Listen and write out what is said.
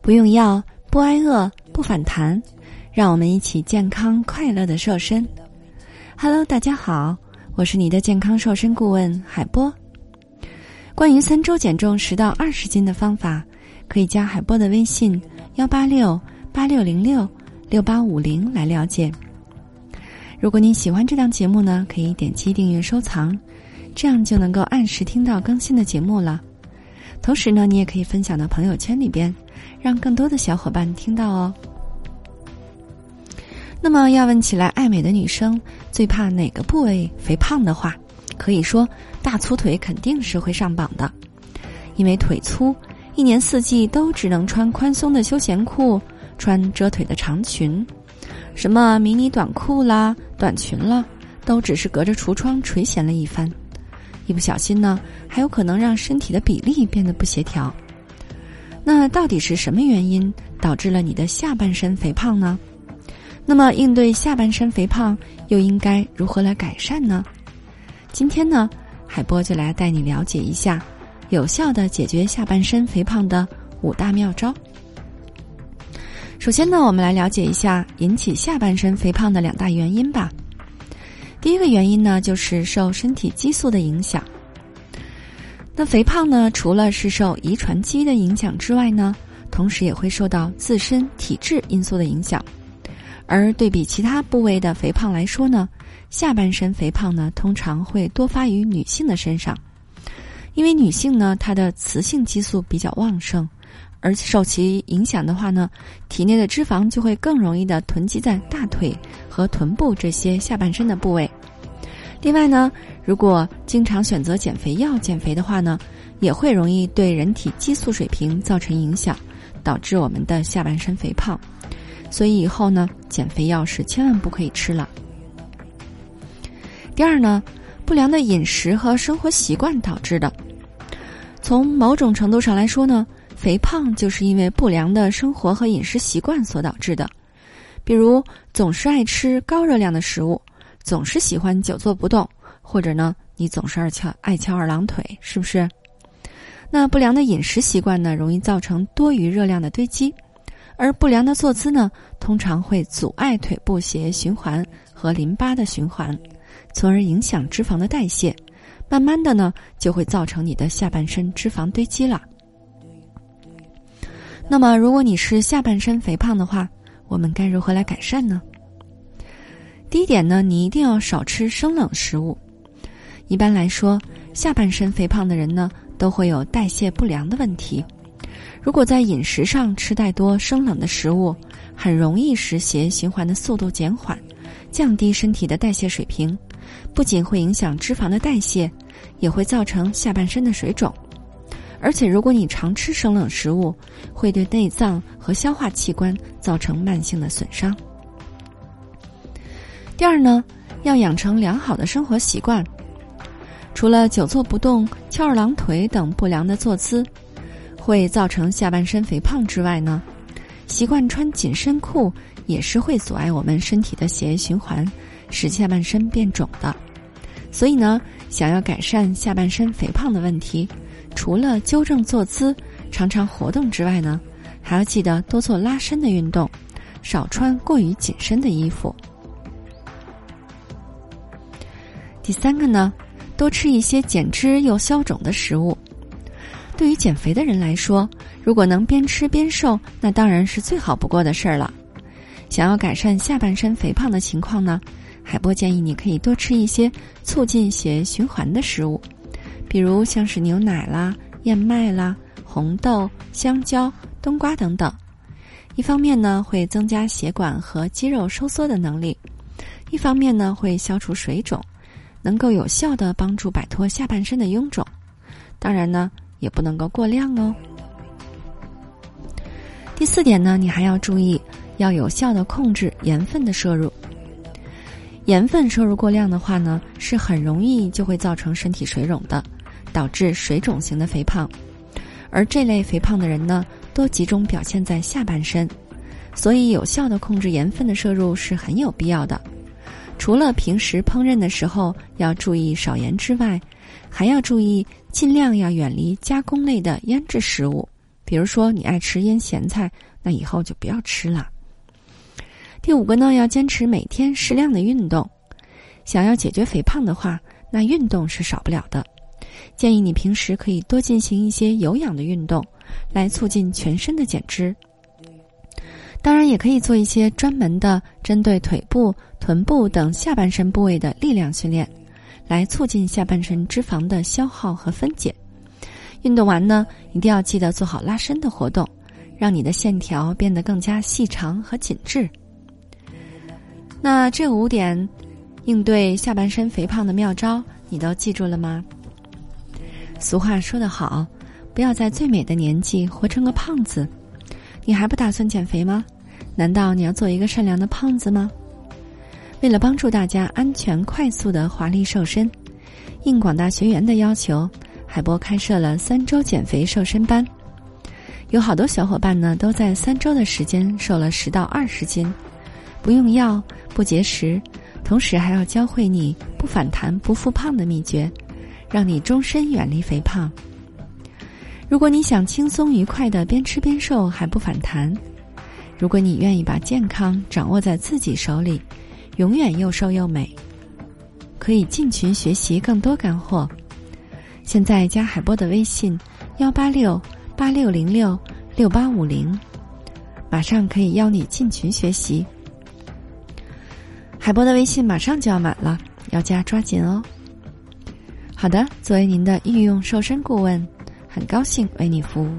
不用药，不挨饿，不反弹，让我们一起健康快乐的瘦身。Hello，大家好，我是你的健康瘦身顾问海波。关于三周减重十到二十斤的方法，可以加海波的微信幺八六八六零六六八五零来了解。如果您喜欢这档节目呢，可以点击订阅收藏，这样就能够按时听到更新的节目了。同时呢，你也可以分享到朋友圈里边，让更多的小伙伴听到哦。那么要问起来，爱美的女生最怕哪个部位肥胖的话，可以说大粗腿肯定是会上榜的，因为腿粗，一年四季都只能穿宽松的休闲裤，穿遮腿的长裙。什么迷你短裤啦、短裙了，都只是隔着橱窗垂涎了一番，一不小心呢，还有可能让身体的比例变得不协调。那到底是什么原因导致了你的下半身肥胖呢？那么应对下半身肥胖又应该如何来改善呢？今天呢，海波就来带你了解一下有效的解决下半身肥胖的五大妙招。首先呢，我们来了解一下引起下半身肥胖的两大原因吧。第一个原因呢，就是受身体激素的影响。那肥胖呢，除了是受遗传基因的影响之外呢，同时也会受到自身体质因素的影响。而对比其他部位的肥胖来说呢，下半身肥胖呢，通常会多发于女性的身上，因为女性呢，她的雌性激素比较旺盛。而受其影响的话呢，体内的脂肪就会更容易的囤积在大腿和臀部这些下半身的部位。另外呢，如果经常选择减肥药减肥的话呢，也会容易对人体激素水平造成影响，导致我们的下半身肥胖。所以以后呢，减肥药是千万不可以吃了。第二呢，不良的饮食和生活习惯导致的。从某种程度上来说呢。肥胖就是因为不良的生活和饮食习惯所导致的，比如总是爱吃高热量的食物，总是喜欢久坐不动，或者呢，你总是爱翘爱翘二郎腿，是不是？那不良的饮食习惯呢，容易造成多余热量的堆积，而不良的坐姿呢，通常会阻碍腿部血液循环和淋巴的循环，从而影响脂肪的代谢，慢慢的呢，就会造成你的下半身脂肪堆积了。那么，如果你是下半身肥胖的话，我们该如何来改善呢？第一点呢，你一定要少吃生冷食物。一般来说，下半身肥胖的人呢，都会有代谢不良的问题。如果在饮食上吃太多生冷的食物，很容易使血液循环的速度减缓，降低身体的代谢水平，不仅会影响脂肪的代谢，也会造成下半身的水肿。而且，如果你常吃生冷食物，会对内脏和消化器官造成慢性的损伤。第二呢，要养成良好的生活习惯。除了久坐不动、翘二郎腿等不良的坐姿，会造成下半身肥胖之外呢，习惯穿紧身裤也是会阻碍我们身体的血液循环，使下半身变肿的。所以呢，想要改善下半身肥胖的问题。除了纠正坐姿、常常活动之外呢，还要记得多做拉伸的运动，少穿过于紧身的衣服。第三个呢，多吃一些减脂又消肿的食物。对于减肥的人来说，如果能边吃边瘦，那当然是最好不过的事儿了。想要改善下半身肥胖的情况呢，海波建议你可以多吃一些促进血液循环的食物。比如像是牛奶啦、燕麦啦、红豆、香蕉、冬瓜等等，一方面呢会增加血管和肌肉收缩的能力，一方面呢会消除水肿，能够有效的帮助摆脱下半身的臃肿。当然呢也不能够过量哦。第四点呢，你还要注意要有效的控制盐分的摄入。盐分摄入过量的话呢，是很容易就会造成身体水肿的。导致水肿型的肥胖，而这类肥胖的人呢，多集中表现在下半身，所以有效的控制盐分的摄入是很有必要的。除了平时烹饪的时候要注意少盐之外，还要注意尽量要远离加工类的腌制食物。比如说，你爱吃腌咸菜，那以后就不要吃了。第五个呢，要坚持每天适量的运动。想要解决肥胖的话，那运动是少不了的。建议你平时可以多进行一些有氧的运动，来促进全身的减脂。当然，也可以做一些专门的针对腿部、臀部等下半身部位的力量训练，来促进下半身脂肪的消耗和分解。运动完呢，一定要记得做好拉伸的活动，让你的线条变得更加细长和紧致。那这五点应对下半身肥胖的妙招，你都记住了吗？俗话说得好，不要在最美的年纪活成个胖子。你还不打算减肥吗？难道你要做一个善良的胖子吗？为了帮助大家安全快速的华丽瘦身，应广大学员的要求，海波开设了三周减肥瘦身班。有好多小伙伴呢，都在三周的时间瘦了十到二十斤，不用药，不节食，同时还要教会你不反弹、不复胖的秘诀。让你终身远离肥胖。如果你想轻松愉快的边吃边瘦还不反弹，如果你愿意把健康掌握在自己手里，永远又瘦又美，可以进群学习更多干货。现在加海波的微信：幺八六八六零六六八五零，马上可以邀你进群学习。海波的微信马上就要满了，要加抓紧哦。好的，作为您的御用瘦身顾问，很高兴为你服务。